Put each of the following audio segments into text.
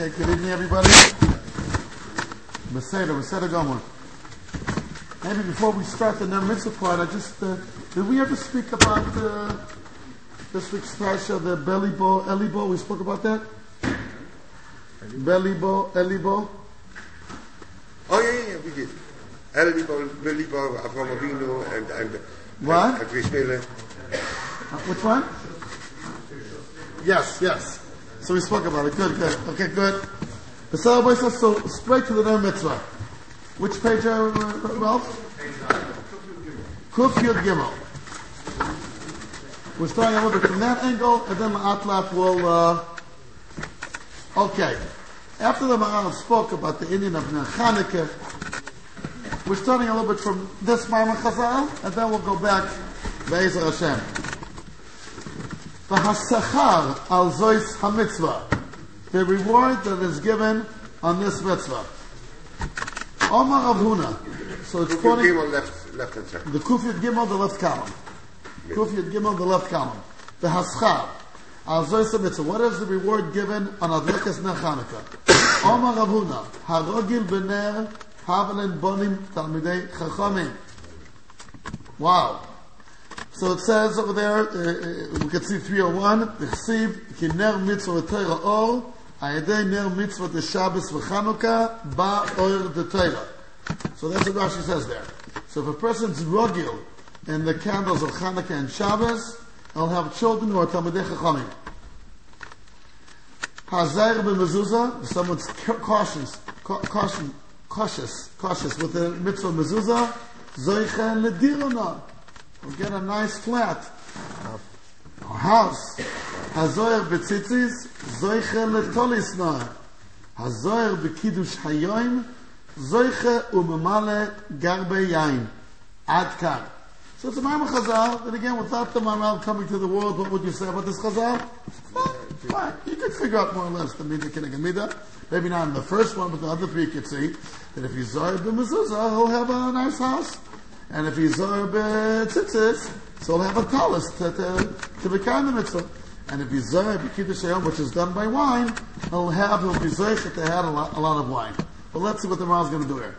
Okay, good evening, everybody. Beseder, Beseder Gomer. Maybe before we start the Ner part, I just, uh, did we ever speak about uh, this week's Parsha, the belly bow, Eli bow? We spoke about that? Belly bow, Eli bow? Oh, yeah, yeah, yeah, we did. Ellibo, Billibo, Avram Avinu, and, and, What? and, and. Uh, which one? Yes, yes. So we spoke about it. Good, good. Okay, good. Says, so straight to the Ner Mitzvah. Which page, uh, Ralph? Kuf Yud Gimel. We're starting a little bit from that angle, and then Atlap will, uh, okay. After the Maharal spoke about the Indian of Ner we're starting a little bit from this Maamar Chazal, and then we'll go back Be'ezer Hashem. V'hasachar al zois hamitzvah. The reward that is given on this mitzvah. Omar Rav So it's quoting Gimel left, left hand side. the Kuf Yud Gimel, the left column. Kuf Yud Gimel, the left column. The Haschar. Al zois hamitzvah. What is the reward given on Adlikas Ner Chanukah? Omar Rav Huna. Harogil b'ner havelen bonim talmidei chachamim. Wow. So it says over there, uh, uh, we can see 301, Chsiv, ki ner mitzvah v'teira or, ayedei ner mitzvah de Shabbos v'Chanukah, ba Or de teira. So that's what Rashi says there. So if a person's rogil in the candles of Chanukah and Shabbos, he'll have children who are Talmidei Chachamim. Hazair b'mezuzah, someone's cautious, cautious, cautious, cautious with the mitzvah mezuzah, zoicha ledirona. We'll get a nice flat. A house. Hazoyer betzitzis, zoicha letolisna. Hazoyer bekidush hayoim, zoicha umemale garbe yain. Ad kan. So it's a Maamar Chazal, and again, without the Maimon coming to the world, what would you say about this Chazal? Fine. You could figure out more or less the Midah Kinegah Midah. Maybe not in the first one, but the other three you could see that if he's Zohar b'mezuzah, he'll have a nice house. And if he's Zohar b'tzitzis, so he'll have a talus to, to, to become the mitzvah. And if he's Zohar b'kiddush hayom, which is done by wine, he'll have, he'll be Zohar that they had a lot, a lot of wine. But let's see what the Mahar's going to do here.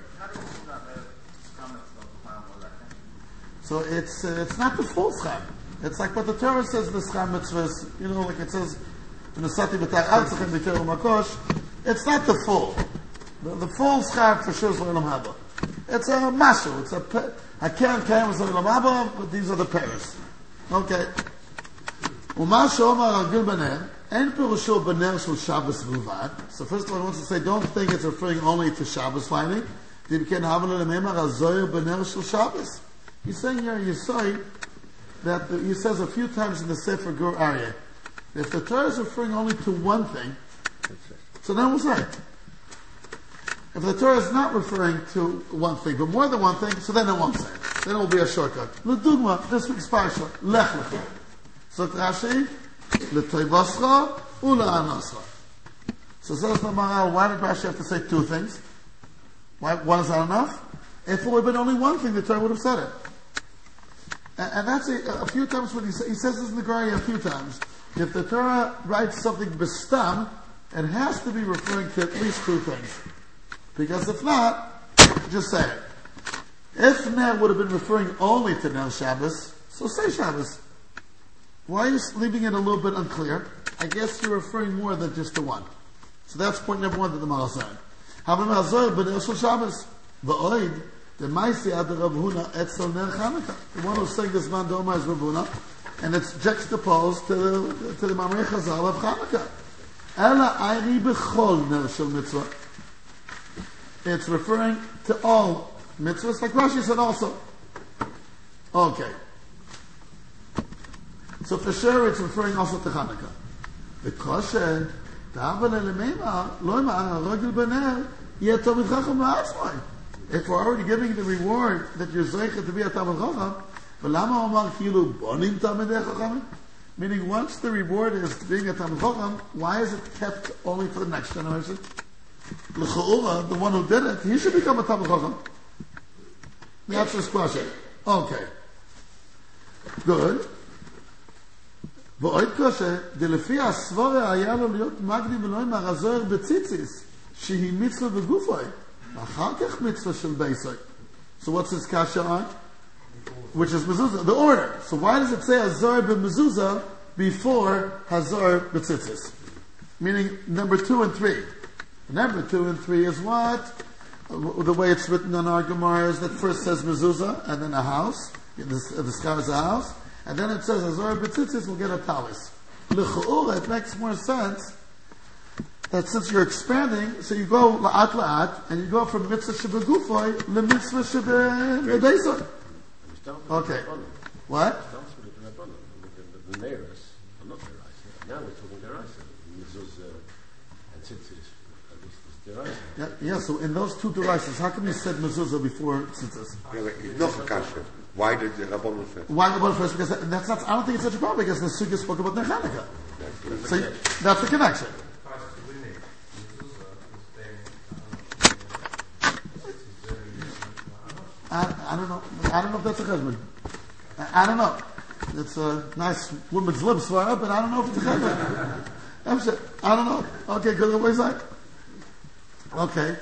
So it's uh, it's not the full scham. It's like what the Torah says the scham mitzvahs. You know, like it says in the Sati Makosh. It's not the full. The, the full scham for sure is Haba. It's a mashu. It's a pe- a keren keren is L'Olam Haba, but these are the pairs. Okay. ומה שאומר הרגיל בנר, אין פירושו בנר של שבס בלבד. So first of all, I want to say, don't think it's referring only to Shabbos lighting. דאם כן, הבה ללממר הזוהר בנר של Shabbos. He's saying here, you say, that the, he says a few times in the Sefer Gur area, if the Torah is referring only to one thing, so then we'll say. if the Torah is not referring to one thing, but more than one thing, so then it won't say. Then it will be a shortcut. L'dugma, this week's parsha, lech lecha. So Rashi, l'toivoscha ula'anoscha. So says the Maharal, why did Rashi have to say two things? Why, one is not enough? If it would have been only one thing, the Torah would have said it. And, and that's a, a few times when he, sa- he says this in the Gemara a few times. If the Torah writes something bestam, it has to be referring to at least two things. Because if not, just say it. If Ner would have been referring only to Ner Shabbos, so say Shabbos. Why are you leaving it a little bit unclear? I guess you're referring more than just to one. So that's point number one that the Maral said. Havim b'Ner Shel Shabbos. V'oid, the Maisi ad Rav Huna etzel Ner Chanukah. The one who saying this man Doma is Rav Huna, and it's juxtaposed to the, to the Mamre Chazal of Chanukah. Ela ayri b'chol Ner Shel Mitzvah. It's referring to all mitzvahs, like Rashi said also. Okay. So for sure it's referring also to Hanukkah. Because if we're already giving the reward that you're zeichet to be a Talmid Chacham, Meaning once the reward is being a Talmid Chacham, why is it kept only for the next generation? L'cha'ura, the one who did it, he should become a tלמיד חכם. That's his question. Okay. Good. ועוד קשה, דלפי הסבורה היה לו להיות מקדים אלוהים הרזוהר בציציס, שהיא מצווה בגופוי, ואחר כך מצווה של בייסוי. So what's his kasha on? Which is mezuzah, the order. So why does it say Hazor b'mezuzah before Hazor b'tzitzis? Meaning number two and three. Number two and three is what? The way it's written on our Gemara is that first says mezuzah and then a house. The, the sky is a house. And then it says Hazor b'tzitzis will get a talis. L'chu'ura, it makes more sense that since you're expanding, so you go la'at la'at, and you go from mitzvah shebegufoy to mitzvah shebebesoy. Okay. What? The I'm not Deraisa. Now we're talking Deraisa. Mezuzah and Tzitzis, at least it's Deraisa. Yeah, yeah, so in those two devices, how come you said mezuzah before tzitzis? Ja, maar nog een kasje. Why did the Rabbanon say? Why the one first? Because that, that's not, I don't think it's such a problem because the Sukkah spoke about Nechanika. So you- that's the connection. I, I don't know. I don't know if that's a husband. I, I don't know. It's a nice woman's lips but I don't know if it's a sure- I don't know. Okay, good. What is that? Okay.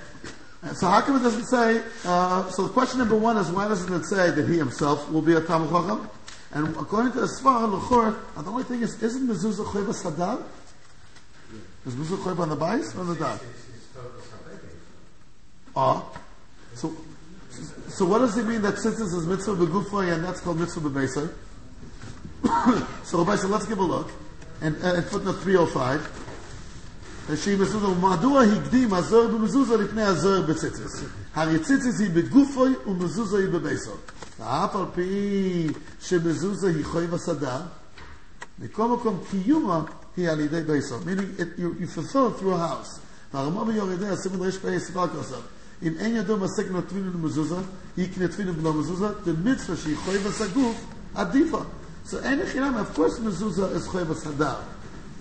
So how come it doesn't say? Uh, so question number one is why doesn't it say that he himself will be a Talmud Chacham? And according to Asfar Luchor, the only thing is, isn't mezuzah choyva sadar? Is mezuzah choyva on the bais or on the dad? Ah, so so what does it mean that since this is mitzvah begufoy and that's called mitzvah bebeisay? so Rabbi said, let's give a look. And, and footnote 305. שהיא מזוזה, ומדוע הקדים הזוהר במזוזה לפני הזוהר בציציס? הרי ציציס היא בגופוי ומזוזה היא בביסו. ואף על פי שמזוזה היא חוי וסדר, מכל מקום קיומה היא על ידי ביסו. meaning it, you, you fulfill it through a house. והרמב"ם יורדי הסימן רש פ"א סיפר כוסף. אם אין ידו מסק נטבינו למזוזה, יקנה תבינו בלא מזוזה, the מצווה שהיא חוי וסגוף, עדיפה. So אין חינם, of course mezuzah is חוי וסדר.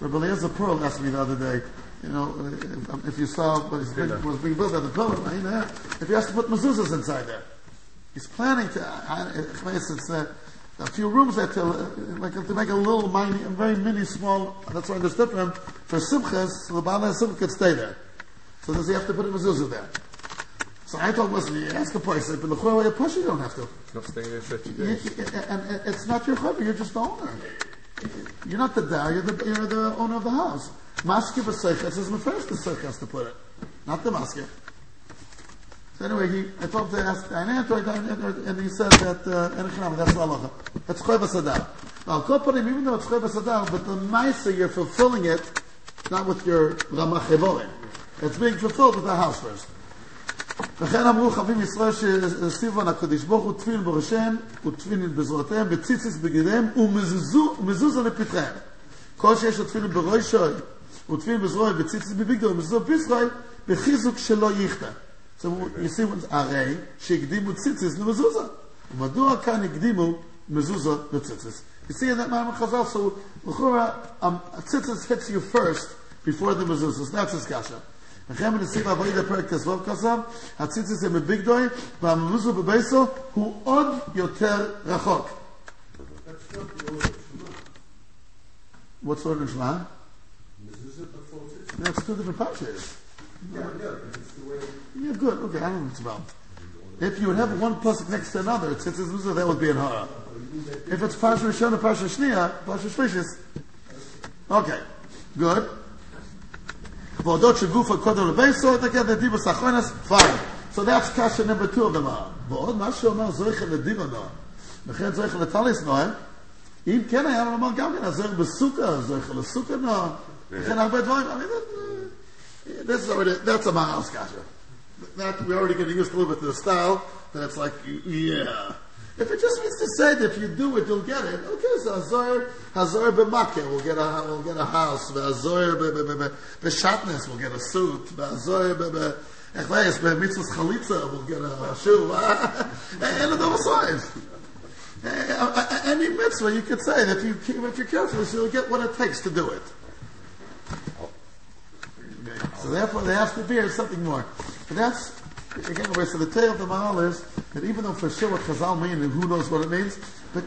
Rabbi Eliezer Pearl asked me the other day, you know, if, if you saw what was being, was being built at the pillar, you if he has to put mezuzahs inside there. He's planning to, uh, it's uh, a few rooms there to, uh, like, to make a little, mini, a very mini, small, that's understood from him, for simchas, so the Baal Simcha could stay there. So does he have to put a mezuzah there? So I told him, listen, you ask a place, but the way a push, you don't have to. Not staying there 50 You- days. you- and it's not your chubby, you're just the owner. You're not the dad, you're the, you're the owner of the house. Maske b'seiches says the first the seich has to put it, not the maske. So anyway, he, I told him to ask, I answered, and he said that, uh, that's the halacha. It's choy b'sadar. Now, panim, even though it's choy b'sadar, but the maisa, you're fulfilling it, not with your ramach. It's being fulfilled with the house first. וכן אמרו חבים ישראל שסיבון הקדוש ברוך הוא תפילין בראשיהם ותפילין בזרועותיהם וציציס בגדיהם ומזוזו לפתחיהם. כל שיש תפילין בראשו ותפילין בזרועי וציציס בבגדו ומזוזו בישראל בחיזוק שלא יכתה. So you see, הרי שהקדימו ציציס למזוזה. ומדוע כאן הקדימו מזוזה לציציס? You see in that Maimon Chazal, so לכאורה, um, ציציס hits you first before the mezuzahs. That's his kasha. לכן בנסיך העברי לפרק כסבוב כסב, הציציס הם בביגדוי, והממוזו בבייסו הוא עוד יותר רחוק. What's Lord and Shema? That's two different parshas. Yeah, yeah, yeah, good. Okay, I don't know what it's about. If you would have one plus next to another, it's it's Mezuzah, that would be in hara. If it's Parsha Rishon or Parsha Shnia, Parsha Shlishis. Okay, good. ועודות שגופה קודם לבייסו, תגיד לדיבוס אחרונס, fine. So that's kasha number two of the Maha. ועוד מה שאומר זויכה לדיבה נועה, וכן זויכה לטליס נועה, אם כן היה לו לומר גם כן, אז זויכה בסוכה, זויכה לסוכה נועה, וכן הרבה דברים, I mean, that, this is already, that's a Mahal's kasha. That, we're already getting used a little bit to the style, that it's like, yeah. If it just means to say that if you do it, you'll get it. Okay, so Hazor, Hazor b'makeh will get a, we'll get a house. Hazor b'shatnes will get a suit. B'echleis b'mitzvahs chalitza will get a shoe. And a double sign. Any mitzvah you could say that if you if you're careful, you'll get what it takes to do it. So therefore, there has to be something more. But that's again, so the tale of the Mahal is that even though for sure what Chazal mean and who knows what it means, but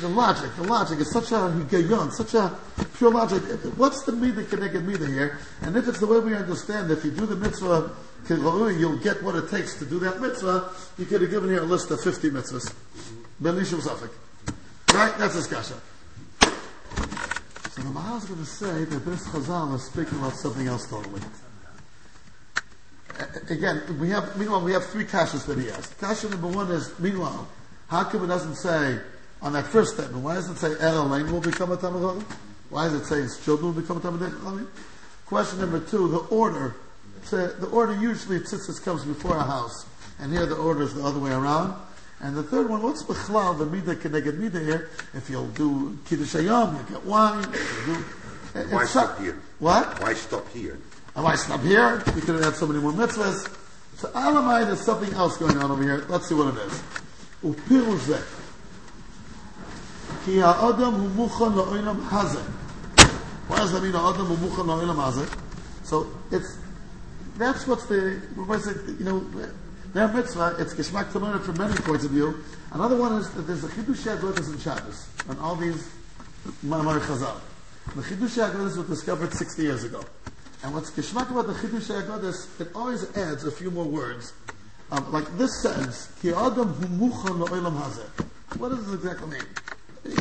the logic, the logic is such a higayon, such a pure logic. What's the midah connected midah here? And if it's the way we understand, if you do the mitzvah you'll get what it takes to do that mitzvah. You could have given here a list of 50 mitzvahs. Belishum Suffolk. Right? That's his kasha. So the Maharal is going to say that this Chazal is speaking about something else totally. Again, we have, meanwhile, we have three kashas that he has. Kasha number one is, meanwhile, how come it doesn't say, on that first statement, why does it say Er Elaine will become a Talmud Why does it say his children will become a Talmud Question number two, the order. So the order usually tzitzis comes before a house, and here the order is the other way around. And the third one, what's b'chlal, the midah connected midah here? If you'll do kiddush hayom, you get wine. You do, Why stop here? What? Why stop here? I might stop here. We could have had so many more mitzvahs. So Alamai, there's something else going on over here. Let's see what it is. Upiruzeh. Ki ha'odam hu muchan la'olam hazeh. Why does that mean, ha'odam hu muchan la'olam hazeh? So it's, that's what the, you know, their mitzvah, it's geshmak tamara from many points of view. Another one is that there's a chidush agredas in Shabbos, and all these mamar chazal. The chidush agredas was discovered 60 years ago. And what's geschmack about the chidush HaGodes, it always adds a few more words. Um, like this sentence, Ki Adam hu muchan la'olam hazeh. What does this exactly mean?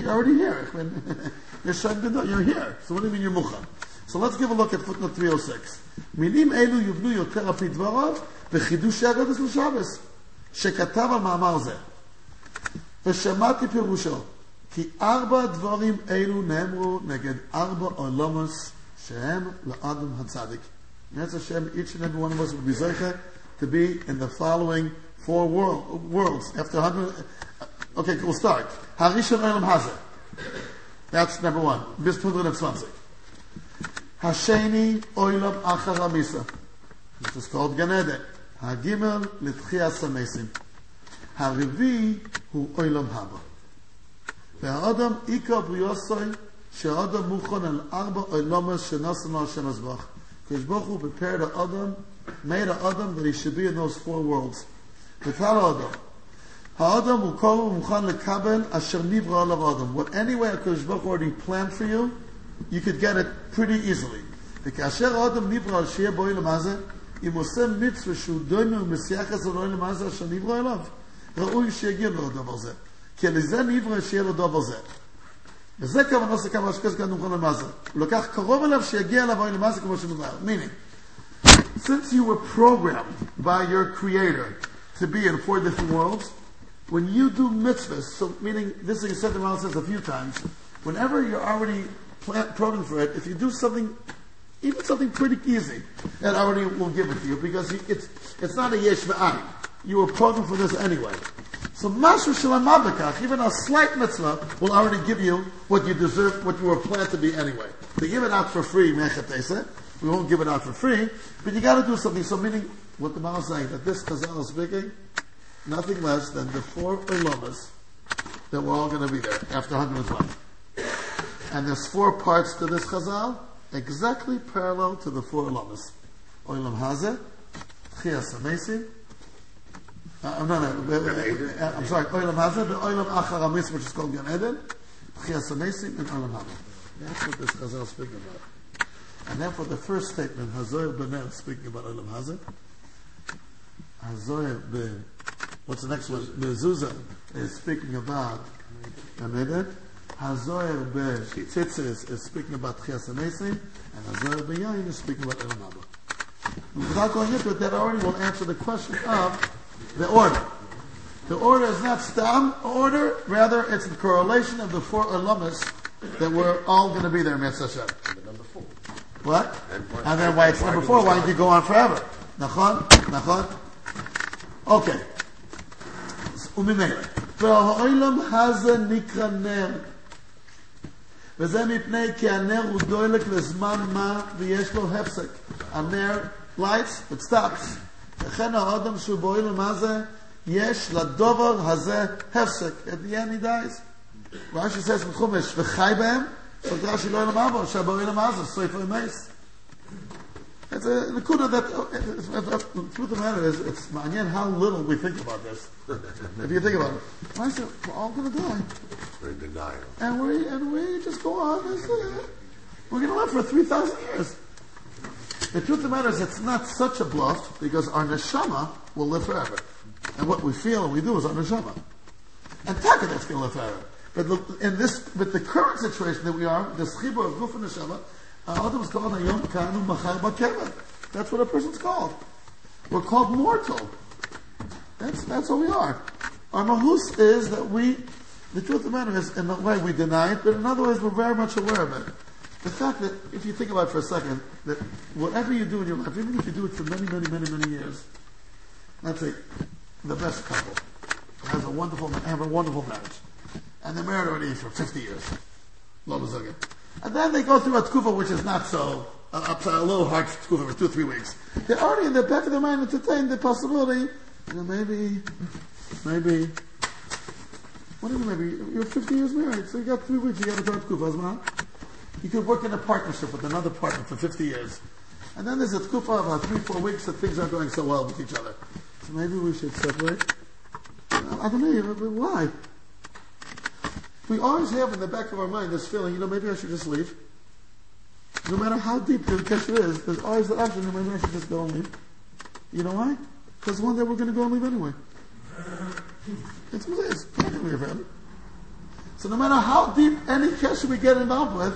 You're already here. When you're showing the door, you're here. So what do you mean you're muchan? So let's give a look at footnote 306. מילים אלו יובנו יותר על פי דבריו בחידוש האגדס לשבס, שכתב על מאמר זה. ושמעתי פירושו, כי ארבע דברים אלו נאמרו נגד ארבע עולמוס שהם לאדם הצדיק. That's Hashem, each and every one of us will be zeicha to be in the following four world, worlds. After 100, okay, we'll start. Harishon Olam Hazeh. That's number one. Bis 120. Hasheni Olam Achar Hamisa. Which is called Gan Eden. Hagimel Litchias Hamesim. הרביעי הוא עולם הבא. והאדם עיקר בריאוסוי שהאדם מוכן על ארבע עולמות שנוסן לו השם הזבח. because Baruch Hu prepared the Adam, made the Adam that he should be in those four worlds. וכל האדם. האדם הוא כל מוכן לקבל אשר נברא עליו אדם. What anyway HaKadosh Baruch Hu already planned for you, you could get it pretty easily. וכאשר האדם נברא על שיהיה בו עולם הזה, אם עושה מצווה שהוא דומה ומסייחס על עולם הזה אשר נברא אליו, ראוי שיגיע לו הדבר הזה. כי לזה נברא שיהיה לו דבר זה. וזה כוונו של כמה שקז כאן נוכל למעשה. הוא לקח קרוב אליו שיגיע אליו אוי למעשה כמו שמדבר. meaning, since you were programmed by your creator to be in four different worlds, when you do mitzvahs, so meaning, this is said the Rambam says a few times, whenever you're already plan, programmed for it, if you do something, even something pretty easy, that already will give it to you because you, it's, it's not a yesh v'ayin. You were programmed for this anyway. So Mashu Shalom Abakach, even a slight mitzvah, will already give you what you deserve, what you were planned to be anyway. They give it out for free, Mechatesa. We won't give it out for free, but you gotta do something. So meaning, what the Mao is saying, that this Chazal is speaking, nothing less than the four Ulamas that we're all gonna be there after 120. And there's four parts to this Chazal, exactly parallel to the four Ulamas. Olam Hazeh, Chias Amesim, uh, no, no, uh, uh, I'm sorry, Olam Hazeh, the Olam Achar Amis, which is called Gan Eden, Chias Amesim, and Olam Haba. That's what this Chazal is speaking about. And then for the first statement, Hazoyer Bener speaking about Olam Hazeh. Hazoyer Be, what's the next one? Mezuzah is speaking about Gan Eden. Hazoyer Be Tzitzis is speaking about Chias Amesim, and Hazoyer Be Yain is speaking about Olam Haba. Without going into it, that already will answer the question of the order. The order is not stam order, rather it's the correlation of the four ulamas that we're all going to be there, Mitzvah Hashem. Number number four. What? And why- And then why it's why number do four, we why stop? don't you go on forever? Nachon? Nachon? Okay. וממילא, והעולם הזה נקרא נר. וזה מפני כי הנר הוא דולק לזמן מה ויש לו הפסק. הנר lights, it stops. לכן האדם שהוא בעולם הזה, יש לדובר הזה הפסק. At the end he dies. רש"י says בחומש, וחי בהם, so רש"י לא ילם אבו, שבעולם הזה, סוף ומייס. It's a nakuda that, uh, it's, it's, it's, the truth of the matter is, it's manyan how little we think about this. if you think about it. I said, we're all going to die. We're in denial. And we, and we just go on. It's, uh, we're going to live for 3,000 years. The truth of the matter is, it's not such a bluff because our neshama will live forever. And what we feel and we do is our neshama. And taka that's going to live forever. But in this, but the current situation that we are, the schibur of guf and neshama, uh, Adam is called Ayom Kanu Machar. That's what a person's called. We're called mortal. That's, that's what we are. Our mahus is that we, the truth of the matter is, in a way we deny it, but in other ways we're very much aware of it. The fact that, if you think about it for a second, that whatever you do in your life, even if you do it for many, many, many, many years, let's say the best couple has a wonderful, have a wonderful marriage, and they're married already for 50 years. And then they go through a tkufa which is not so, uh, a little hard tkufa for two, three weeks. They're already in the back of their mind entertained the possibility, you know, maybe, maybe, what do you maybe, you're 50 years married, so you got three weeks, you got to go to. You could work in a partnership with another partner for 50 years. And then there's a tkufa of about three, four weeks that things aren't going so well with each other. So maybe we should separate. I don't know, but why? We always have in the back of our mind this feeling, you know, maybe I should just leave. No matter how deep the kesher is, there's always the option, maybe I should just go and leave. You know why? Because one day we're going to go and leave anyway. It's what it is. So no matter how deep any kesher we get involved with,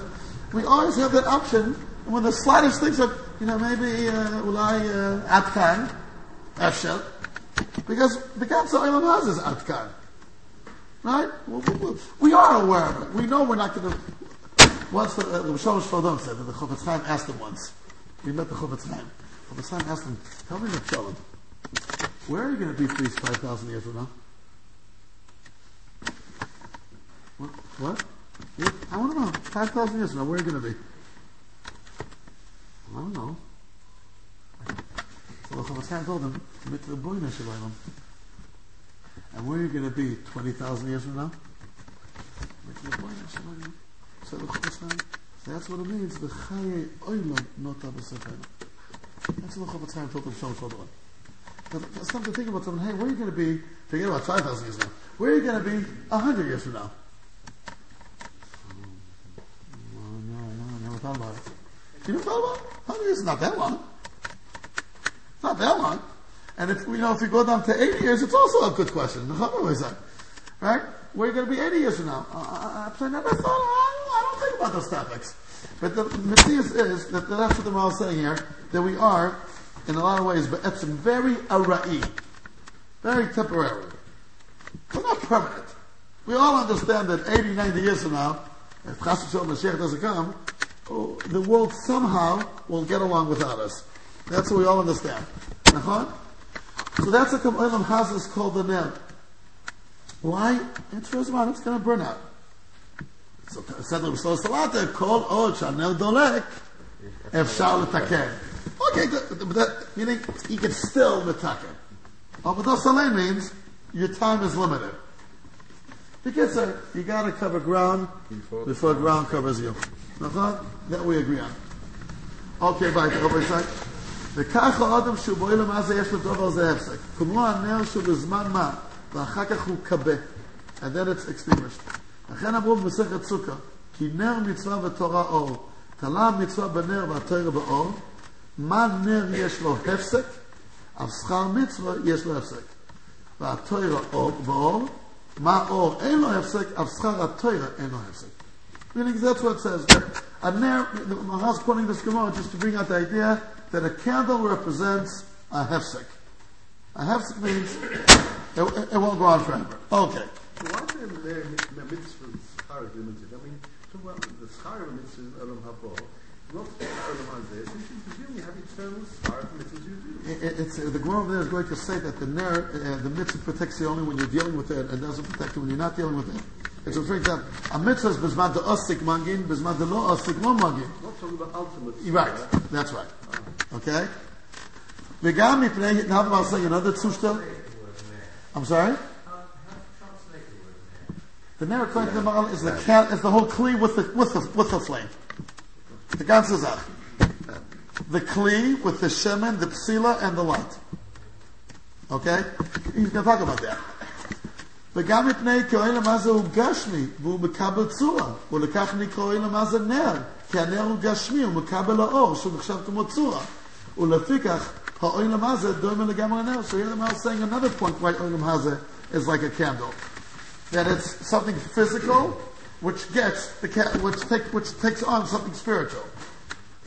we always have that option. And when the slightest things are, you know, maybe uh, ulai uh, atkan, efshel, because the Olam Haz is atkan. Right? We are aware of it. We know we're not going to. Once the uh, Shlomo Schwadron said that the Chofetz Chaim asked him once. We met the Chofetz Chaim. Chofetz Chaim asked him, "Tell me the. Where are you going to be for these five thousand years from now?" What? What? I to know. Five thousand years from now, where are you going to be? I don't know. So the Chaim told him, "Commit to the Boyna Shalom." And where are you going to be 20,000 years from now? So that's what it means. The Chaye Oilam not Abasafena. That's what the Chofetz Chaim told them Shalom. But it's time to think about something. Hey, where are you going to be? Forget about 5,000 years now. Where are you going to be 100 years from now? No, no, I never thought about it. You never thought about it? 100 years is not that long. It's not that long. And if you know, if you go down to 80 years, it's also a good question. The Chamer is that. Right? Where are you going to be 80 years from now? Uh, I never thought, I don't, think about those topics. But the Matthias is, that that's what the Mal is saying here, that we are, in a lot of ways, but it's very arai. Very temporary. We're not permanent. We all understand that 80, 90 years from now, if Chas Mashiach doesn't come, the world somehow will get along without us. That's what we all understand. Uh-huh? So that's a Olam Haz called the Ner. Why? It's Rozman, it's going to burn out. So said the Rasul Salanter, call Od Shanel Dolek, Efshar Letaken. Okay, but that, meaning you can still metaken. Oh, but Saleh means your time is limited. Because uh, you got to cover ground before, before ground covers you. That we agree on. Okay, bye. וכך האדם שהוא בועל מה זה יש לו דבר זה הפסק. כמו הנר שהוא בזמן מה, ואחר כך הוא כבה. And then it's extinguished. לכן אמרו במסכת סוכה, כי נר מצווה ותורה אור. תלה מצווה בנר והתורה באור. מה נר יש לו הפסק? אף שכר מצווה יש לו הפסק. והתורה אור באור. מה אור אין לו הפסק, אף שכר התורה אין לו הפסק. Meaning that's what it says. A ner, the Mahar's quoting this Gemara just to bring out the idea that a candle represents a hefsek. A hefsek means it, it, won't go on forever. Okay. Why is the mitzvah schar limited? I mean, the schar mitzvah is Olam Haba, not Olam Hazeh. So you presumably have eternal schar mitzvahs you do. It, it's, uh, the Gemara over there is going to say that the ner, uh, the mitzvah protects you only when you're dealing with it, and doesn't protect you when you're not dealing with it. It's a drink that a mitzvah is bezmad de osik mangin, bezmad de lo osik lo mangin. Not talking about ultimate. Right, that's right. Okay. V'gam mipnei now I'm saying another tzushta. I'm sorry. The ner according to the Maral is the cat is the whole kli with the with the with the flame. The ganze Sache the kli with the shemen, the psila, and the light. Okay? He's going to talk about that. וגם מפני כי העולם הזה הוא גשמי, והוא מקבל צורה, ולכך נקרא העולם הזה נר, כי הנר הוא גשמי, הוא מקבל האור, שהוא נחשב כמו צורה. ולפיכך, העולם הזה דומה לגמרי לנר. So here the Mal is saying another point why העולם הזה is like a candle. That it's something physical, which gets, the ca- which, take, which takes on something spiritual.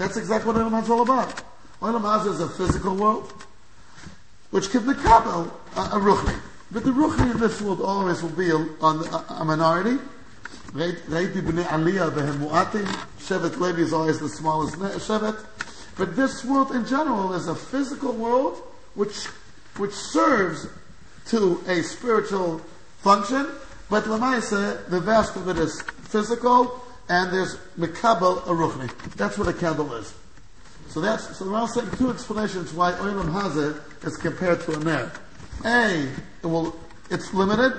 That's exactly what Olam is all about. Olam is a physical world, which can be a, a ruchni. But the ruchni in this world always will be a, a, a minority. Reiti b'nei aliyah v'hem mu'atim. Shevet Levi is always the smallest shevet. But this world in general is a physical world which, which serves to a spiritual function. But Lamaisa, the vast of it is physical, and there's Mekabel a ruchni. That's what a candle is. So that's so I'll say two explanations why Olam Hazeh is compared to a ner. A, it will, it's limited.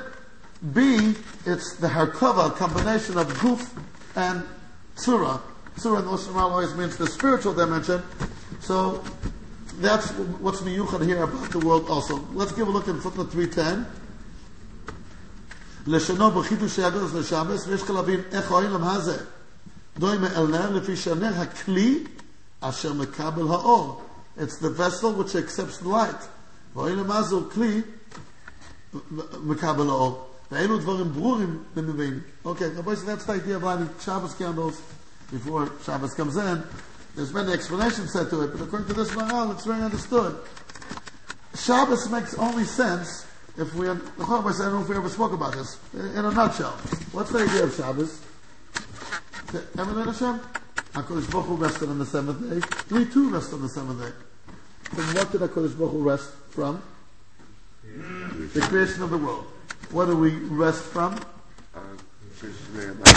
B, it's the harkava combination of guf and tzura. Tzura in the Lashon always means the spiritual dimension. So that's what's miyuchad here about the world also. Let's give a look in footnote 310. לשונו בחידוש הגוז לשבס, ויש להבין איך העולם הזה דומה אל נר, לפי שהנר הכלי אשר מקבל האור. It's the vessel which accepts the light. והעולם הזה הוא כלי מקבל האור. ואלו דברים ברורים ומבינים. Okay, Rabbi, so that's the idea of lighting Shabbos candles before Shabbos comes in. There's many explanations said to it, but according to this Maral, it's very understood. Shabbos makes only sense if we, I don't know if we ever spoke about this, in a nutshell. What's the idea of Shabbos? Eminent Hashem? HaKadosh Baruch Hu rested on the seventh day. We too rest on the seventh day. From what did HaKadosh Baruch Hu rest from? The creation of the world. What do we rest from?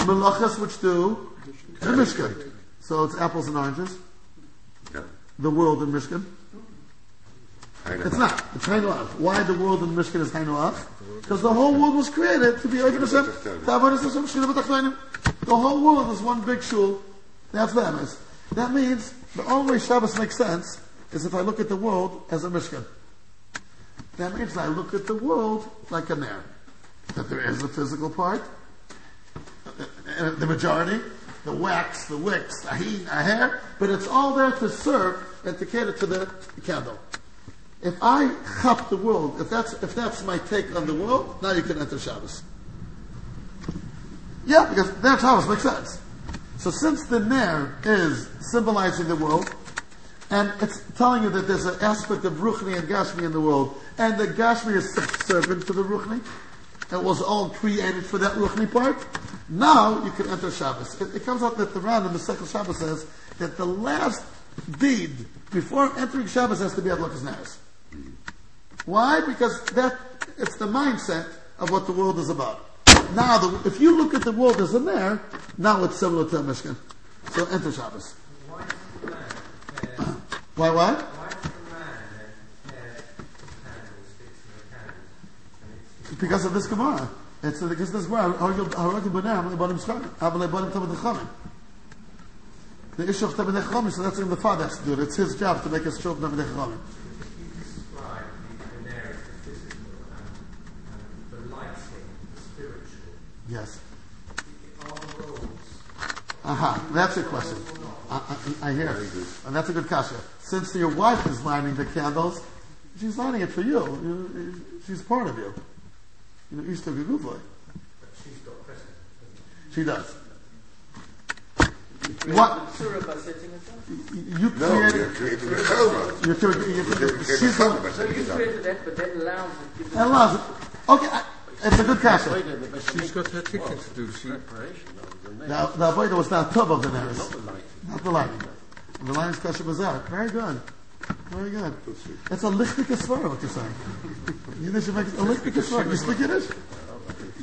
Melachas which do the Mishkan. So it's apples and oranges. The world in Mishkan. It's not. It's Hainu Why the world in Mishkan is Hainu Because the whole world was created to be Ogen Hashem. Ta'avodas Hashem Shechina B'tachtonim. The whole world is one big shul. That's the emes. That means the only way Shabbos makes sense is if I look at the world as a Mishkan. That means I look at the world like a ner. That there is a physical part, uh, the majority, the wax, the wicks, the heat, the hair, but it's all there to serve and to cater to the candle. If I chop the world, if that's if that's my take on the world, now you can enter Shabbos. Yeah, because that Shabbos makes sense. So since the Ner is symbolizing the world, and it's telling you that there's an aspect of Ruchni and Gashmi in the world, and the Gashmi is subservient to the Ruchni, it was all created for that Ruchni part, now you can enter Shabbos. It, it comes out that the Ran in the second Shabbos says that the last deed before entering Shabbos has to be at Adlakas Neres. Why? Because that it's the mindset of what the world is about. Now, the, if you look at the world as a Ner, now it's similar to a Mishkan. So enter Shabbos. Why? Why Because of this Gemara. It's because this Gemara. The issue of tamid nechamim, so that's something the father has to do it. It's his job to make his children tamid nechamim. you describe the, the narrative, the physical, and, and the lighting, the spiritual. Yes. Are the roles Aha, that's a question. I, I, I hear. And that's a good kasha. Since your wife is lighting the candles, she's lighting it for you. You- She's part of you. You know, Easter Guguvlay. but she's got present, She does. What? Surah by setting it up. You No, you're created. creating a Torah. You're creating. You're You're creating creating she's the one. a So you created that, but that allows it. And allows it. Okay, I- it's a good best She's got her ticket to do. She, the. The was not tub of the neres, Not the light. the. And lighting's kasha was out. Very good. Very good. It's a lichtige svara, what you're saying. Yiddish makes a lichtige svara. You speak Yiddish?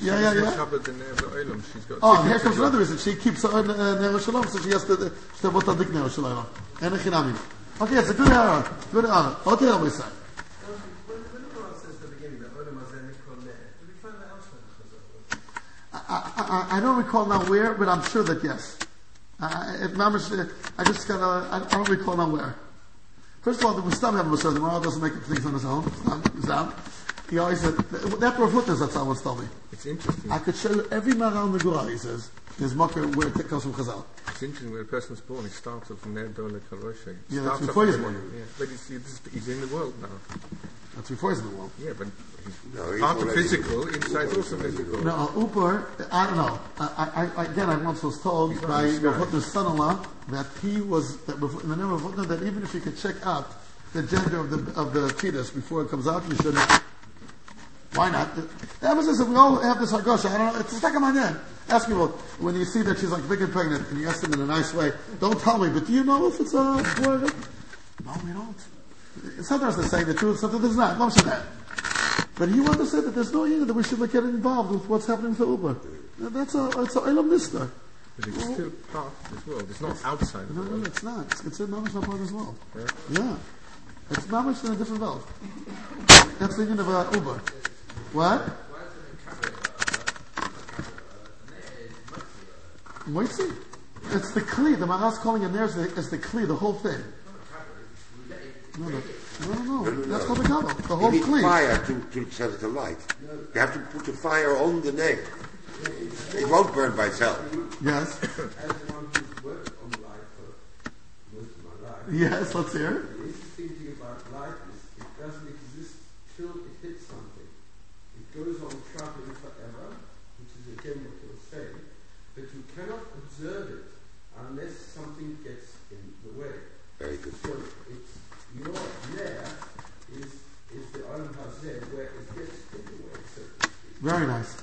Yeah, yeah, yeah. Shabbat in the Olam. She's got. Oh, ticket here comes another reason. She keeps on uh, Nero Shalom, so she has to to put on Dik Nero Shalom. And a chinamim. Okay, it's a good error. Good error. Okay, I will say. When, when the Quran says at the beginning that Olam Hazeh Mikol Ner, do we find that elsewhere in the Chazal? I, I, I don't recall now where, but I'm sure that yes. Uh, it, mamish, I just got I, don't recall now where. First of all, the Mustam have a Musar. The Gemara doesn't make up things on his own. It's not, it's. He always said, that Rav Hutner, that's how once told me. It's interesting. I could show you every Mara on the Gura, he says, his mocker where it comes from Chazal. It's interesting when a person's born, he starts off from Ner Dole Kaloshe. Yeah, that's Starts off before he's from- born. Yeah, but he's, he's, he's in the world now. That's before he's in the world. Yeah, but he's No, he's part of physical, inside also physical. No, uh, Uber, I don't know. I, I, I, again, I once was told not by in the Rav sky. Hutner's son-in-law that he was, that Rav- in the name of Rav Hutner, that even if you could check out the gender of the, of the fetus before it comes out, you shouldn't. Why not? The emphasis if we all have this hargosha, I don't know, it's stuck in my head. Ask people, when you see that she's like big and pregnant, and you ask them in a nice way, don't tell me, but do you know if it's a boy? No, we don't. Sometimes they're saying the truth, sometimes there's not. Don't that. But he wanted to say that there's no union that we should get involved with what's happening to Uber. That's a, it's a Elam Nista. But it's still part of this world. It's not outside of No, the no, it's not. It's considered not part of this world. Yeah. Yeah. It's mamish in a different world. That's the union of uh, Uber. What? Moitzi. It's the kli. The Maras calling it there is the, is the kli, the whole thing. No, no, no, no, no. That's called the kabel. The You whole need kli. fire to, to set it alight. You have to put the fire on the nail. It won't burn by itself. Yes. As one who's worked on light for most of my life, Yes, let's hear. it. the interesting thing about light is it doesn't exist till it hits something. It goes on traveling forever, which is again what you're saying, but you cannot observe it unless something gets in the way. Very good. So it's your there is is the Olam Hazeh where it gets in the way, so to speak. Very nice.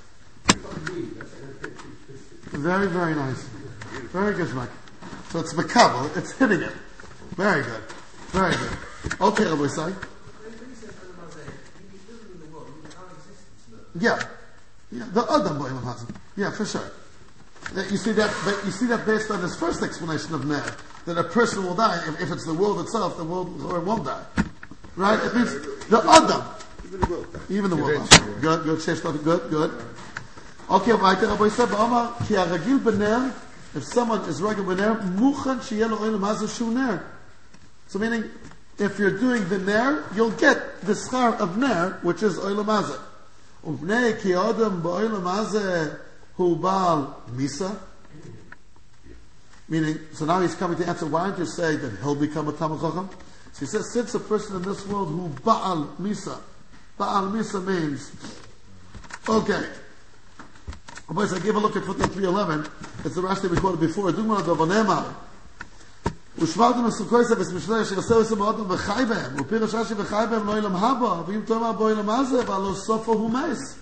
Very, very nice. Very good, Mike. So it's makabel. It's hitting it. Very good. Very good. Okay, Rabbi Sai. Yeah. Yeah, the Adam boy Hazim. Yeah, for sure. You see that, but you see that based on his first explanation of Ner, that a person will die. If, if it's the world itself, the world won't die. Right? It means the Adam. Even the world. Even the world. Good, good, says something good, good. Okay, weiter, aber ich sage, ki a ragil if someone is regular b'ner, muchan shiye lo oil mazo shu ner. So meaning, if you're doing the ner, you'll get the schar of ner, which is oil mazo. Ubnei ki odem bo oil hu baal misa, Meaning, so now he's coming to answer, why don't you say that he'll become a Talmid Chacham? So he says, since a person in this world who ba'al misa, baal misa means, okay, Boys, I give a look at footnote 311. It's the Rashi we quoted before. Dugma Dovanema. ושמרתם לסוכויסה וסמשלי אשר עשו עשו מאוד וחי בהם ופירש רש"י וחי בהם לא ילם הבא ואם תאמר בו ילם הזה והלא סופו הוא מייס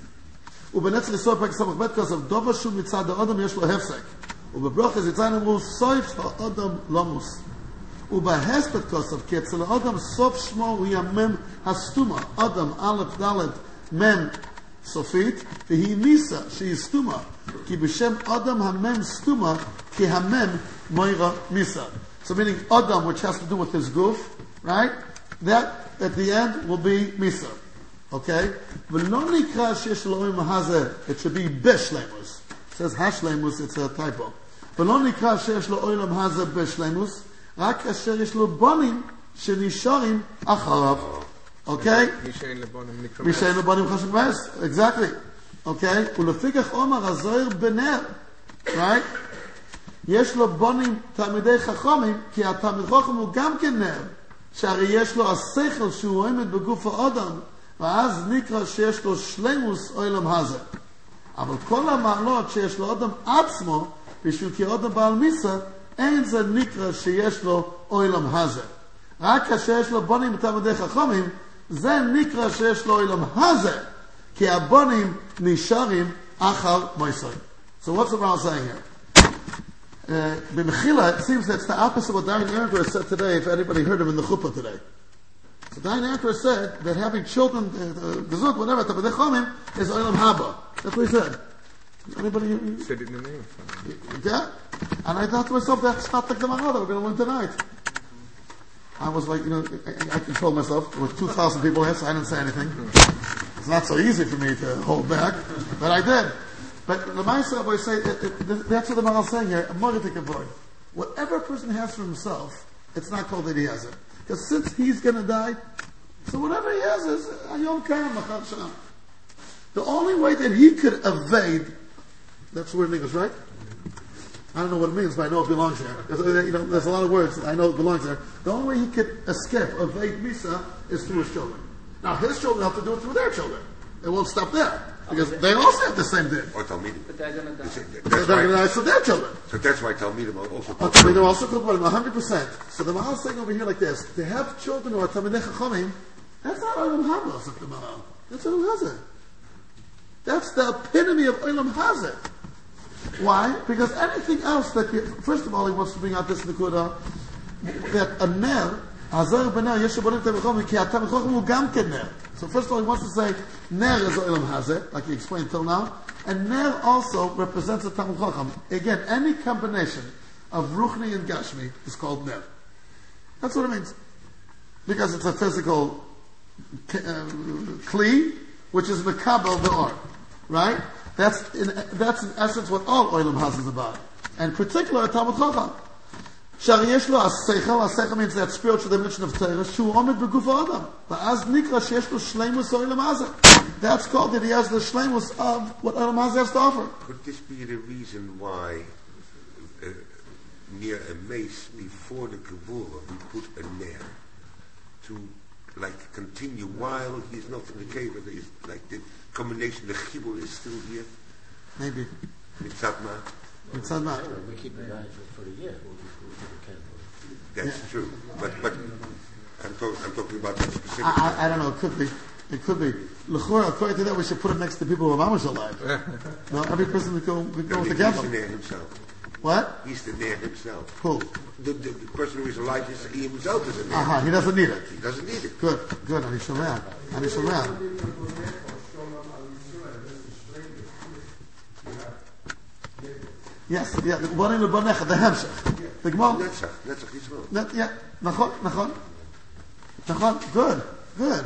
ובנצר ישראל פרק סמך בית כסף דובה שוב מצד האדם יש לו הפסק ובברוכס יצאין אמרו סויף האדם לא מוס ובהספת כוסף כי אצל האדם סוף שמו הוא ימם הסתומה אדם א' ד' מם סופית והיא ניסה שהיא סתומה כי בשם אדם המם סתומה כי המם moira misa. So meaning Adam, which has to do with his goof, right? That at the end will be misa. Okay? ולא נקרא שיש לאלוהים הזה, it should be בשלמוס. It says השלמוס, it's a typo. ולא נקרא שיש לאלוהים הזה בשלמוס, רק כאשר יש לו בונים שנשארים אחריו. אוקיי? מי שאין לו בונים חשוב מס, exactly. אוקיי? ולפיכך עומר הזוהר בנר, right? יש לו בונים תלמידי חכמים, כי התלמיד חכם הוא גם כן נר, שהרי יש לו השכל שהוא עומד בגוף האדם, ואז נקרא שיש לו שלמוס אוילם הזה. אבל כל המעלות שיש לאדם עצמו, בשביל כי אדם בעל מיסה, אין זה נקרא שיש לו אוילם הזה. רק כאשר יש לו בונים תלמידי חכמים, זה נקרא שיש לו אוילם הזה, כי הבונים נשארים אחר מויסוי. So what's the Baal saying here? Uh, B'mechila, it seems that's the opposite of what Dayan Erenker said today, if anybody heard him in the chuppah today. So Dayan Erenker said that having children, uh, gezut, whatever, is oilam haba. That's what he said. Anybody, you- said it in the name. yeah? And I thought to myself, that's not the Gemara that we're going to learn tonight. I was like, you know, I, I controlled myself. There were 2,000 people here, so I didn't say anything. It's not so easy for me to hold back, but I did. But the Maisa, I say, it, it, that's what the Maral is saying here. I'm going take a word. Whatever a person has for himself, it's not called that he has it. Because since he's going to die, so whatever he has is Ayom Karam. The only way that he could evade, that's the word in English, right? I don't know what it means, but I know it belongs there. There's, you know, there's a lot of words I know it belongs there. The only way he could escape, evade Misa, is through his children. Now, his children have to do it through their children. It won't stop there. Because they also have the same thing. Oh, or Talmidim. But they're going to die. They're That's going to why, die for their children. so that's why Talmidim are also oh, But Talmidim also could put him 100%. So the Maharal is saying over here like this, to have children who are Talmidei Chachamim, that's not Olam Haba, says the Maharal. That's Olam Hazeh. That's the epitome of Olam Hazeh. Why? Because anything else that you, first of all, he wants to bring out this Nakuda, that a ner, Hazar b'ner, yesh bonim tevechom, ki ha-tevechom hu gam ner. So first of all, he wants to say, ner is Olam Hazeh, like he explained till now, and ner also represents a Talmid Chacham. Again, any combination of Ruchni and Gashmi is called ner. That's what it means. Because it's a physical uh, kli, which is Mekabel the or. Right? That's in, that's in essence what all Oilam Has is about. And particularly Talmid Chacham. שהרי לו השכל, השכל means that spiritual dimension of Torah, Shu Omid בגוף Adam, Ba'Az נקרא שיש לו Shleimus אוילם הזה. That's called that he has the Shleimus of what Olam Hazeh has to offer. Could this be the reason why uh, near a mace before the kibbutz we put a nail to like continue while he's not in the cave, he's like this? combination, the Hebrew is still here. Maybe. Mitzadma. Mitzadma. We keep it for, for a year. That's yeah. true. But, but I'm, talk, I'm talking about that specific. I, I, I, don't know. It could be. It could be. L'chor, according to that, we should put it next to people who are mama's alive. no, every person would go, would go with the gavel. He's the near himself. What? He's the near himself. Who? The, the, the person who is alive, is, he himself is the near. Uh-huh, he doesn't need it. He doesn't need it. Good, good. And he's around. And he's around. Yes, yeah, the one in the Bonecha, the Hemshech. The Gemara, Netzach, Netzach Yisrael. that, yeah, נכון, נכון. נכון, good, good.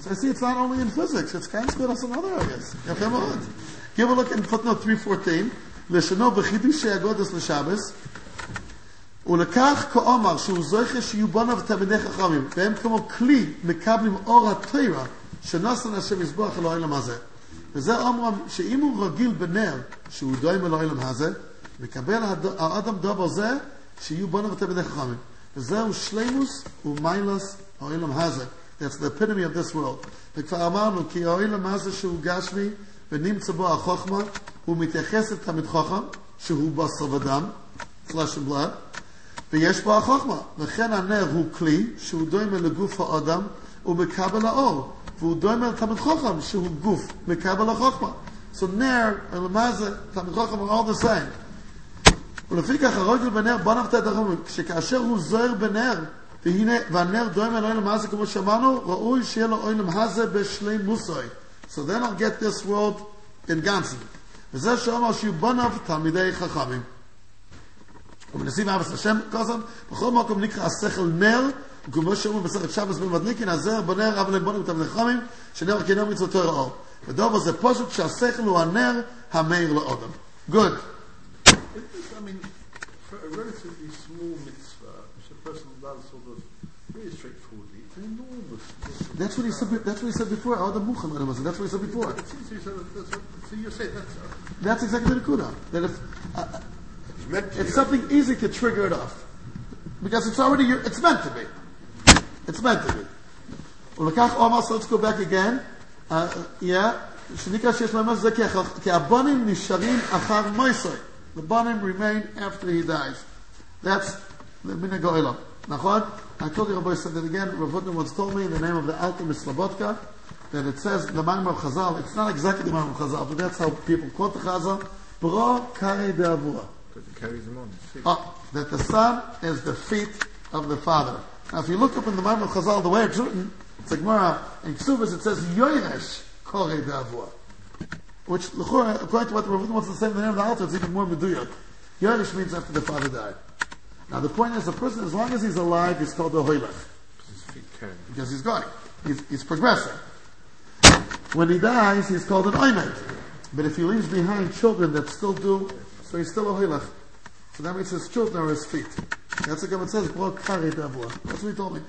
So I see it's not only in physics, it's kind of good also in other areas. יפה מאוד. Give a look in footnote 314, לשונו בחידושי הגודס לשבס, ולקח כאומר שהוא זוכר שיהיו בוניו תלמידי חכמים, והם כמו כלי מקבלים אור התוירה, שנוסן השם יזבוח אל העולם הזה. וזה אומרם שאם הוא רגיל בנר, שהוא דוים אל העולם הזה, מקבל הד- האדם דובר זה, שיהיו בוניו תלמידי חכמים. וזהו שלימוס ומיילס העולם הזה. That's the epitome of this world. וכבר אמרנו כי העולם הזה שהוא גשמי ונמצא בו החוכמה, הוא מתייחס לתלמיד חכם, שהוא בשר ודם, flesh and blood, ויש בו החוכמה. וכן הנר הוא כלי שהוא דומה לגוף האדם ומקבל האור. והוא דומה לתלמיד חכם שהוא גוף, מקבל החוכמה. So נר, מה זה, תלמיד חכם are all the same. ולפיכך הרוגל בנר בוא נפתה את החומר, שכאשר הוא זוהר בנר, והנה, והנר דומה אל אוילם הזה כמו שאמרנו, ראוי שיהיה לו אוילם הזה בשלימוסוי. So then I'll get this world in Gansen. וזה שאומר שיהיו בוניו תלמידי חכמים. ומנסים אבס השם כוסם, בכל מקום נקרא השכל נר, כמו שאומרים בסרט שבס במדליקין, הזר בנר אבל הם בונים אותם לחמים, שנר כנר מצוותו האור. ודובר זה פשוט שהשכל הוא הנר המאיר לאודם. Good. It's, I mean, for a relatively small mitzvah, which a person does sort of very straightforwardly, it's enormous. That's what he said. be- That's what he said before. Adam Muchan Adam That's what he said before. So, so, so, that's what- so you're saying that's uh, That's exactly the kuda. That if uh, It's meant to it's be. something easy to trigger it off, because it's already it's meant to be. It's meant to be. ולקח עומר, so let's go back again. Uh, yeah. שנקרא שיש להם זה כי הח- כי הבונים נשארים אחר מויסוי. The bonim remain after he dies. That's the Minagoila. Nachon? I told you, Rabbi said it again. Rav once told me in the name of the alchemist Slobodka that it says the Maamar of Chazal. It's not exactly the Maamar of Chazal, but that's how people quote the Chazal. Bro kare deavura. Oh, that the son is the feet of the father. Now, if you look up in the Maamar of Chazal, the way it's written, it's like Mara in Ksubas. It says Yoyesh kare deavura. Which, according to what the Rav wants to say in the name of the Alter, it's even more meduyak. Yoresh means after the father died. Now, the point is, the person, as long as he's alive, he's called a hoylech. Because his feet carry he's going. He's, he's progressing. When he dies, he's called an oimed. But if he leaves behind children that still do, so he's still a hilach. So that means his children are his feet. That's what it says, "Bro kari davua." That's what he told me.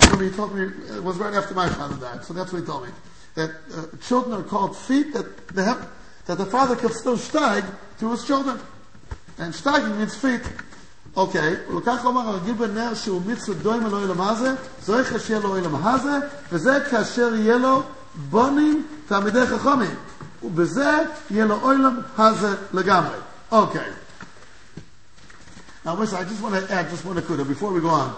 Remember he told me, it was right after my father died, so that's what he told me that uh, children are called feet that they have, that the father can still steig to his children. And steiging means feet. Okay. ולכך אומר הרגיל בנר שהוא מיץ זוהי וזה כאשר יהיה לו בונים חכמים. ובזה יהיה לו הזה לגמרי. Now, listen, I just want to add just one akuda before we go on.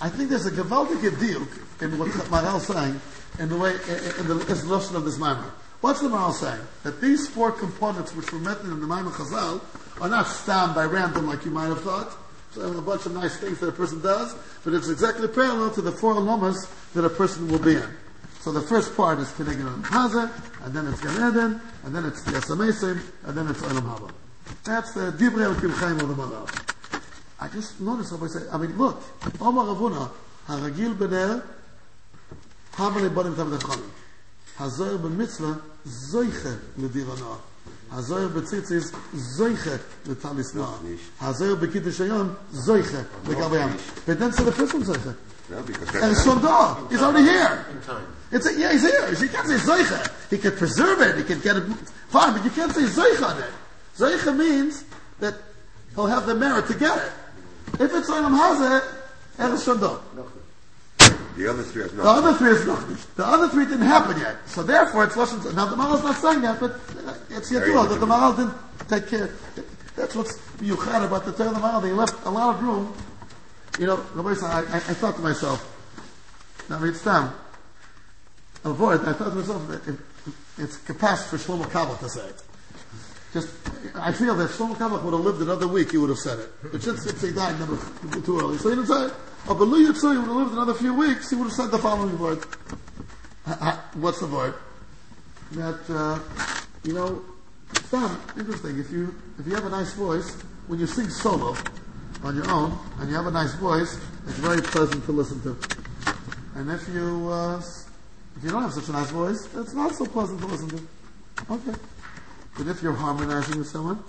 I think there's a gewaltige deal in what Maharal is saying in the way, in the lesson of this Maimon. What's the Maharal saying? That these four components which were mentioned in the Maamar Chazal are not stammed by random like you might have thought. So a bunch of nice things that a person does, but it's exactly parallel to the four lamas that a person will be in. So the first part is Keneged Olam Hazeh, and then it's Gan Eden, and then it's the and then it's Olam Haba. That's the Divrei Elokim Chaim of the Maharal. I just noticed somebody say, I mean, look, Omar Ravuna, Haragil Bener, Hamale Banim Tamed Chachamim. Hazoyer b'mitzvah, Zoiche l'dir hanoah. Hazoyer b'tzitzis, Zoiche l'talis noah. Hazoyer b'kiddush hayom, Zoiche l'gavayam. But then the first one Zoiche. No, because And that's it's. He's already here. In time. It's a, yeah, he's here. He can't say Zoiche. He can preserve it. He can get it. Fine, but you can't say Zoiche on it. Zoiche means that he'll have the merit to get it. If it's Olam Hazeh, it's Shondah. The other three have The not. other three is nothing. The other three didn't happen yet. So therefore, it's Lashon. Now the Maharal's not saying that, but it's Yadua that the Maharal didn't take care. That's what's yuchad about the Torah of the Maharal. They left a lot of room. You know, Rabbi I, I, I thought to myself, now it's down. Avoid. I thought to myself that if, it's capacity for Shlomo Carlebach to say it. Just, I feel that if Shlomo Carlebach would have lived another week, he would have said it. But since, since he died never, too early, so he didn't say it. Oh, but Lu Yitzhak would have lived another few weeks, he would have said the following word. Ha- ha- What's the word? That, uh, you know, Sam, interesting, if you, if you have a nice voice, when you sing solo on your own, and you have a nice voice, it's very pleasant to listen to. And if you, uh, if you don't have such a nice voice, it's not so pleasant to listen to. Okay. But if you're harmonizing with someone,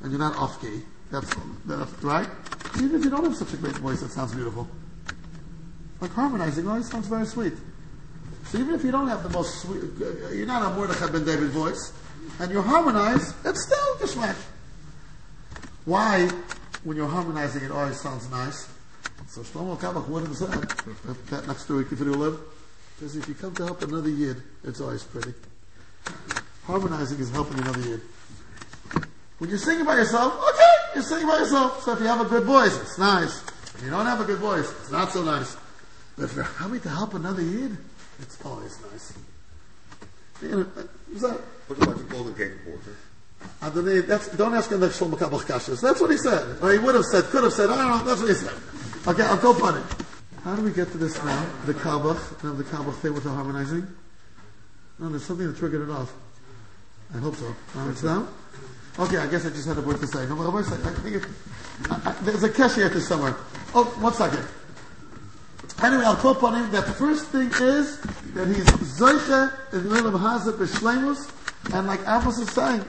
and you're not off key, that's, right. Even if you don't have such a great voice, it sounds beautiful. Like harmonizing always sounds very sweet. So even if you don't have the most sweet, uh, you're not a Mordechai ben David voice, and you harmonize, it's still geschmack. Why, when you're harmonizing, it always sounds nice? So Shlomo Carlebach would have said that, that next week if you live, because if you come to help another yid, it's always pretty. Harmonizing is helping another yid. When you're singing by yourself, okay, you're singing by yourself. So if you have a good voice, it's nice. If you don't have a good voice, it's not so nice. But if you're having to help another yid, it's always nice. You know, that, What about the golden cake water? Adonai, that's, don't ask him the Shlomo Carlebach Kashas. That's what he said. Or he would have said, could have said, I don't know, that's what he said. Okay, I'll go funny. How do we get to this now? The Carlebach, now the Carlebach thing with the harmonizing? No, there's something that triggered it off. I hope so. Now it's down? Okay, I guess I just had a word to say. No, but I I think it, I, I, there's a keshe here somewhere. Oh, one second. Anyway, I'll quote on him that the first thing is that he's Zoiche in Lilam Hazet B'Shleimus, and like Amos is saying,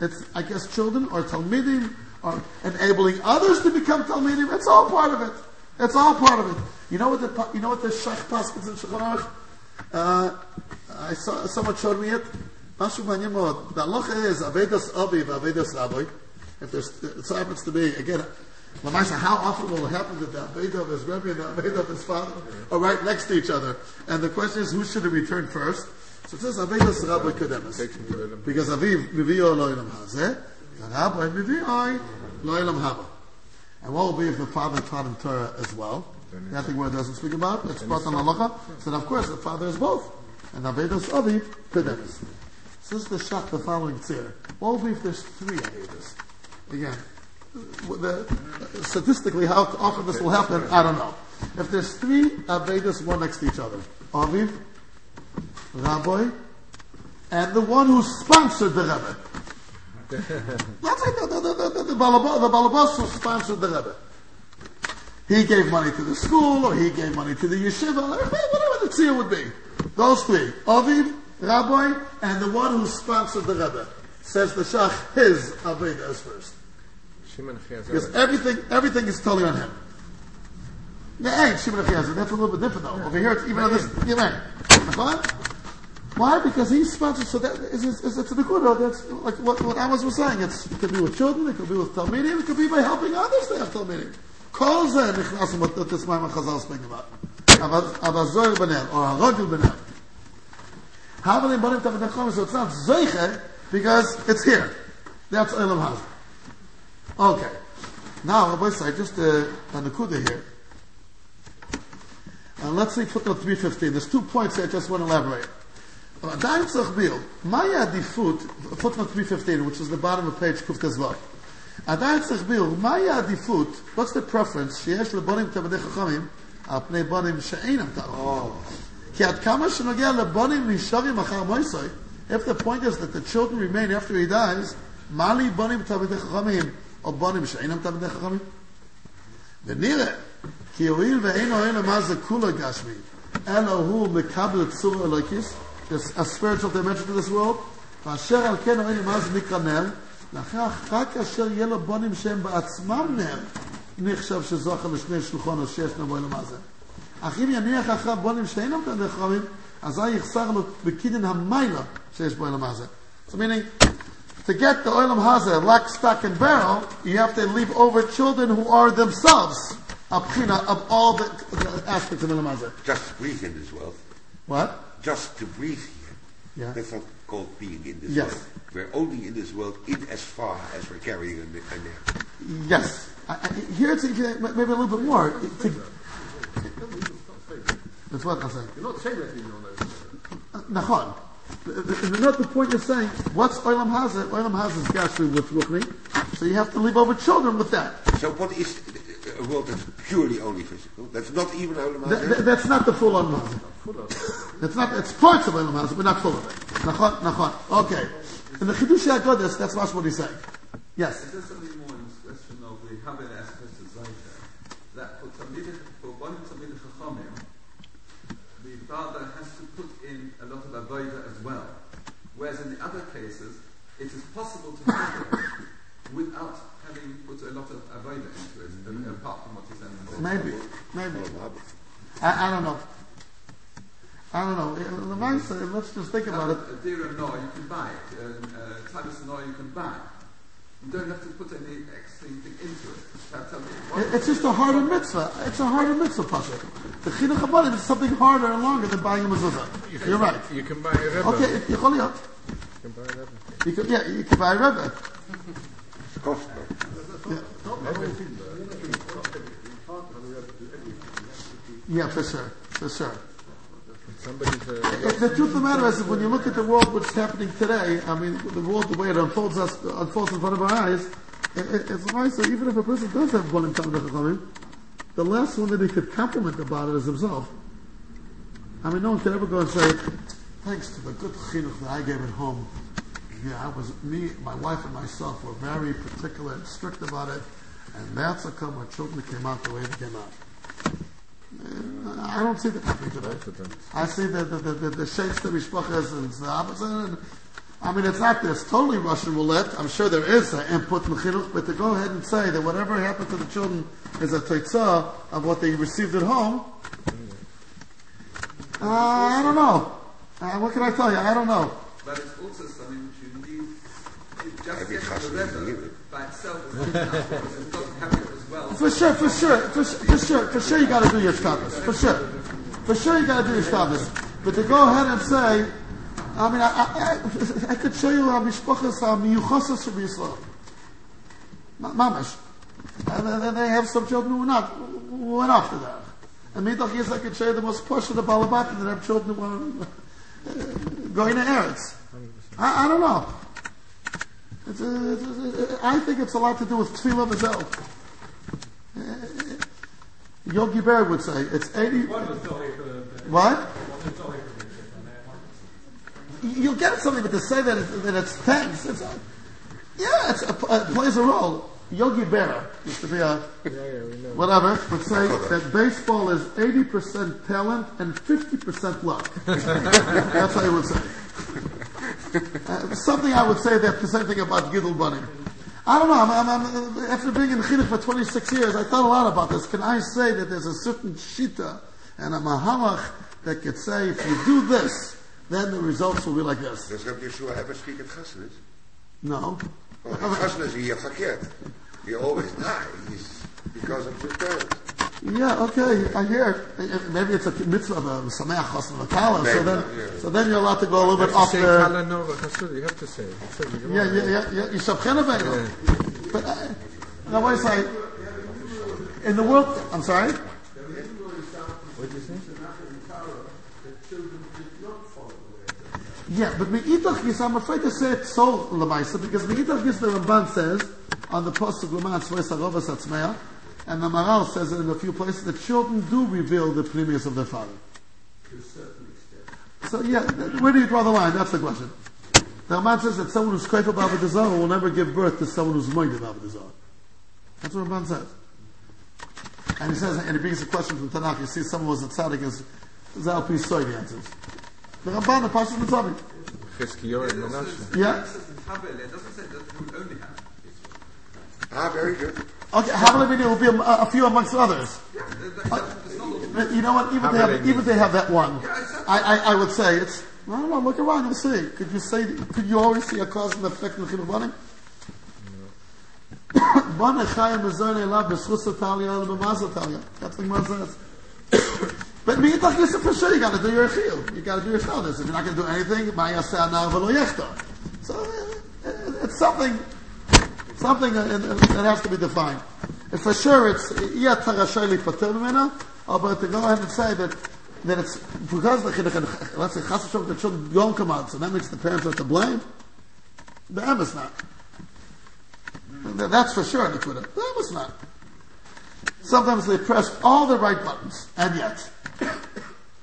it's, I guess, children or Talmidim, or enabling others to become Talmidim. It's all part of it. It's all part of it. You know what the, you know what the Shach Paskins in Shulchan? Uh, I saw, someone showed me it. Mashu מעניין מאוד. The halacha is Avedas Avi Avedas Rabbi. If there's, it so happens to be, again, Lamaisa, how often will it happen that the Aveda of his Rebbe and the Aveda of his father are right next to each other? And the question is, who should it return first? So it says Avedas Rabbi Kedemus. Because Aviv Mivio Lo'ilam Hazeh, and Rabbi Mivio Lo'ilam Haba. And what will be if the father taught him Torah as well? That thing where it doesn't speak about, it's brought on halacha. So then of course the father is both. And Avedas Aviv Kedemus. Is the shot the following tzir. What will be if there's three Avedas? Again, the, statistically, how often this will happen, I don't know. If there's three Avedas, one next to each other, Aviv, Rabbi, and the one who sponsored the Rebbe. That's like the, the, the, the, the, Balabas, the Balabas who sponsored the Rebbe. He gave money to the school, or he gave money to the yeshiva, or whatever the tzir would be. Those three, Aviv, Rabbi, and the one who sponsored the Rebbe. Says the Shach, his Aveda is first. Because everything, everything is totally on him. Yeah, hey, Shimon Achiezer, that's a little bit different though. Over here, it's even on this? Why? Because he's sponsored, so that is, is, is it's a good That's like what, what Amos was saying. It's, it could be with children, it could be with Talmidim, it could be by helping others to have Talmidim. Kol zeh nichnasim what what this Maamar Chazal is speaking about. Avazoyer Benel, or Harogil Benel. How many Bonim Tafet HaKomer? So it's not Zeicher, because it's here. That's Olam Haz. Okay. Now, Rabbi Sai, just uh, the kuda here. And uh, let's see footnote 315. There's two points here I just want to elaborate. Uh, Adan Tzachbil, Maya Adifut, footnote 315, which is the bottom of page Kuf Tezvah. Uh, tzach Tzachbil, Maya Adifut, what's the preference? Sheyesh lebonim tebedei chachamim, al pnei bonim she'einam ta'achim. כי עד כמה שנוגע לבונים נשארים אחר מויסוי, if the point is that the children remain after he dies, מה לי בונים תלמידי חכמים, או בונים שאינם תלמידי חכמים? ונראה, כי הואיל ואינו אלא מה זה כולו גשמי, אלא הוא מקבל צור אלוקיס, a spiritual dimension to this world, ואשר על כן ראינו מה זה נקרא נר, לאחר רק כאשר יהיה לו בונים שהם בעצמם נר, נחשב שזוכר לשני שלוחון או שיש נבוא אלו מה זה. אך אם יניח אחריו בונים שאינם תלמידי חכמים, אזי יחסר לו בקידין המיילה שיש בו אלו מה זה. So meaning, to get the oilam hazeh, lock, stock, and barrel, you have to leave over children who are themselves a pchina of all the, the aspects of oilam hazeh. Just to breathe in this world. What? Just to breathe here. Yeah. That's not called being in this Yes. world. We're only in this world in as far as we're carrying a, a net. Yes. I, I, here it's maybe a little bit more. To, that's what I'm saying. You're not saying that in your notes. Uh, Nachon. The- the- the- Not the point you're saying. What's oilam hazeh? Oilam hazeh is gashmi with ruchni. So you have to leave over children with that. So what is a world that's purely only physical? That's not even Olam Th- th- Hazeh? that's not the full oilam hazeh. It's not. It's parts of oilam hazeh, but not full of it. Nachon. Nachon. Okay. In the chidush hagodas, that's much what he's saying. Yes. Is there something more in this question of the Habel aspect of Zayta? That for Talmidei, for one Talmidei Chachamim, the father has to put in a lot of avodah as well. Whereas in the other cases, it is possible to it without having put a lot of avodah into it, uh, apart from what he's saying. Maybe. Maybe. I, I don't know. I don't know. Uh, The said, let's just think about it. A deer and you can buy it. Um, uh, Titus and you can buy. You don't have to put any extra thing into it. Tell- tell me, what- It- It's just a harder mitzvah. It's a harder mitzvah, Pasha. The chinuch habanim is something harder and longer than buying a mezuzah. You're right. You can buy a rebbe. Okay, יכול להיות. You can buy a rebbe. You can, yeah, you can buy a rebbe. It's costly. Yeah, for sure, for sure. The truth of the matter is, when you look at the world, what's happening today, I mean, the world, the way it unfolds us, unfolds in front of our eyes, it, it, it's nice that even if a person does have one in Talmud the last one that he could compliment about it is himself. I mean, no one can ever go and say, thanks to the good chinuch that I gave at home, yeah, I was, me, my wife and myself were very particular and strict about it, and that's how come our children came out the way they came out. Uh, I don't see the happening today. both of them. I see the the the, the, the sheikhs, the mishpachas, and the opposite. I mean, it's not this totally Russian roulette. I'm sure there is an input in chinuch, but to go ahead and say that whatever happened to the children is a teitzah of what they received at home, uh, I don't know. Uh, what can I tell you? I don't know. But it's also something which you need. It just Every getting chassid the is by itself is good enough because you've got to have it as well. For sure, for sure, for, for sure, for sure, you got to do your status. For sure, for sure, you got to do your status. But to go ahead and say, I mean, I, I, I, I could show you how mishpachas are um, miyuchosas from Yisrael. Ma- Mamash. And then they have some children who are not, who went after that. And Midach yes, I could show you the most portion of the Balabat that have children who are uh, going to Eretz. I, I don't know. It's a, it's a, I think it's a lot to do with Tefillah Mazel. Yogi Berra would say it's 80. What? You- You'll get something, but to say that, it, that it's thanks, it's, yeah, it's, it plays a role. Yogi Berra used to be a, Yeah, yeah, we know. whatever, would say that baseball is 80% talent and 50% luck. That's how he would say. Uh, something I would say that the same thing about Gidel Bunny. I don't know. I'm, I'm, I'm, after being in Chinuch for 26 years, I thought a lot about this. Can I say that there's a certain shita and a mahalach that could say if you do this, then the results will be like this? Does Rabbi Yeshua ever speak at Chassidus? No. Well, Chassidus, he verkehrt. He always die. He's because of his parents. Yeah, okay, I hear. it. Maybe it's a mitzvah of a sameach chassan v'kala, so then, yeah. so then you're allowed to go a little bit off the. Kala Nova Chassid, you have to say it. It says in the Yeah, yeah, yeah, yeah. Yishav Cheneveinu. But, uh, now wait a second. In the world, I'm sorry? What do you say? that children did not follow the way of Yeah, but Me'itach Gis, I'm afraid to say it so Lamaisa, because Me'itach Gis, the Ramban says, on the post Pasuk Laman Tzvay Sarovas Atzmeya, and the Maharal says it in a few places, that children do reveal the premise of their father. to a certain extent. So yeah, where do you draw the line? That's the question. The Ramban says that someone who's Kreif about the will never give birth to someone who's Moed about the Zohar. That's what Ramban says. And he says, and he brings a question from Tanakh, you see someone was a tzaddik, is Zal Pi Soy, the answers. The Ramban, the Pasuk Mitzvah. Chizkiyor and Menashe. Yeah? It doesn't say that you only have Ah, very good. Okay, Havli will be a, a few amongst others. But you know what? Even they have, even they have that one. I, I, I would say it's. I don't know. Look around and see. Could you say? Could you always see a cause and effect in the chinuch talia. That's what says. But me, like you for sure, you got to do your chiyuv. You got to do your shoulders. If you're not going to do anything. So uh, uh, it's something, something that, has to be defined. And for sure, it's iya tarashay li pater mimena, but to go ahead and say that that it's because the chinuch, let's say chas the children don't come out, so that makes the parents are to blame. The em is not. That's for sure, Nikuda. The em is not. Sometimes they press all the right buttons, and yet.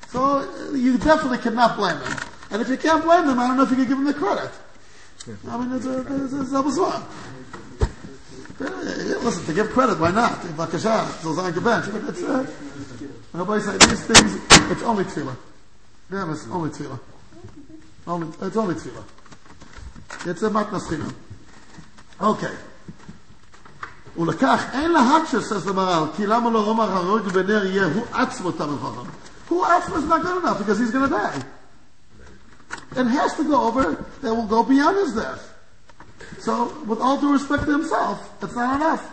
So uh, you definitely cannot blame them. And if you can't blame them, I don't know if you can give them the credit. I mean, it's a, it's a, it's a Eh, eh, listen, to give credit, why not? Bakasha, Zilzan Gebench. But it's, uh, Rabbi say, these things, it's only tefillah. Damn, it's only tefillah. Only, it's only tefillah. It's a matnas chinam. Okay. ולכך אין להקשה, says the Maharal, כי למה לא אומר הרוג בנר יהיה הוא עצמו תמר חכם? Who עצמו is not good enough because he's going to die. It has to go over, that will go beyond his death. So, with all due respect to himself, that's not enough.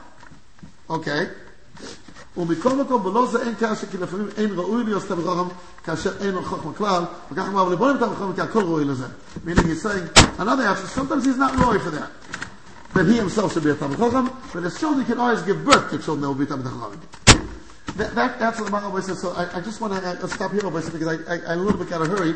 Okay? ומכל מקום, ולא זה אין כאשר, כי לפעמים אין ראוי להיות סתם חכם, כאשר אין חכם כלל, וכך אמר, אבל בוא חכם, כי הכל ראוי לזה. Meaning he's saying, another answer, sometimes he's not ראוי for that. That he himself should be a Talmid Chacham, but his children can always give birth to children that will be Talmid Chacham. That, that, that's what the Maharal says, so I, I just want to uh, stop here, because I, little bit out of hurry,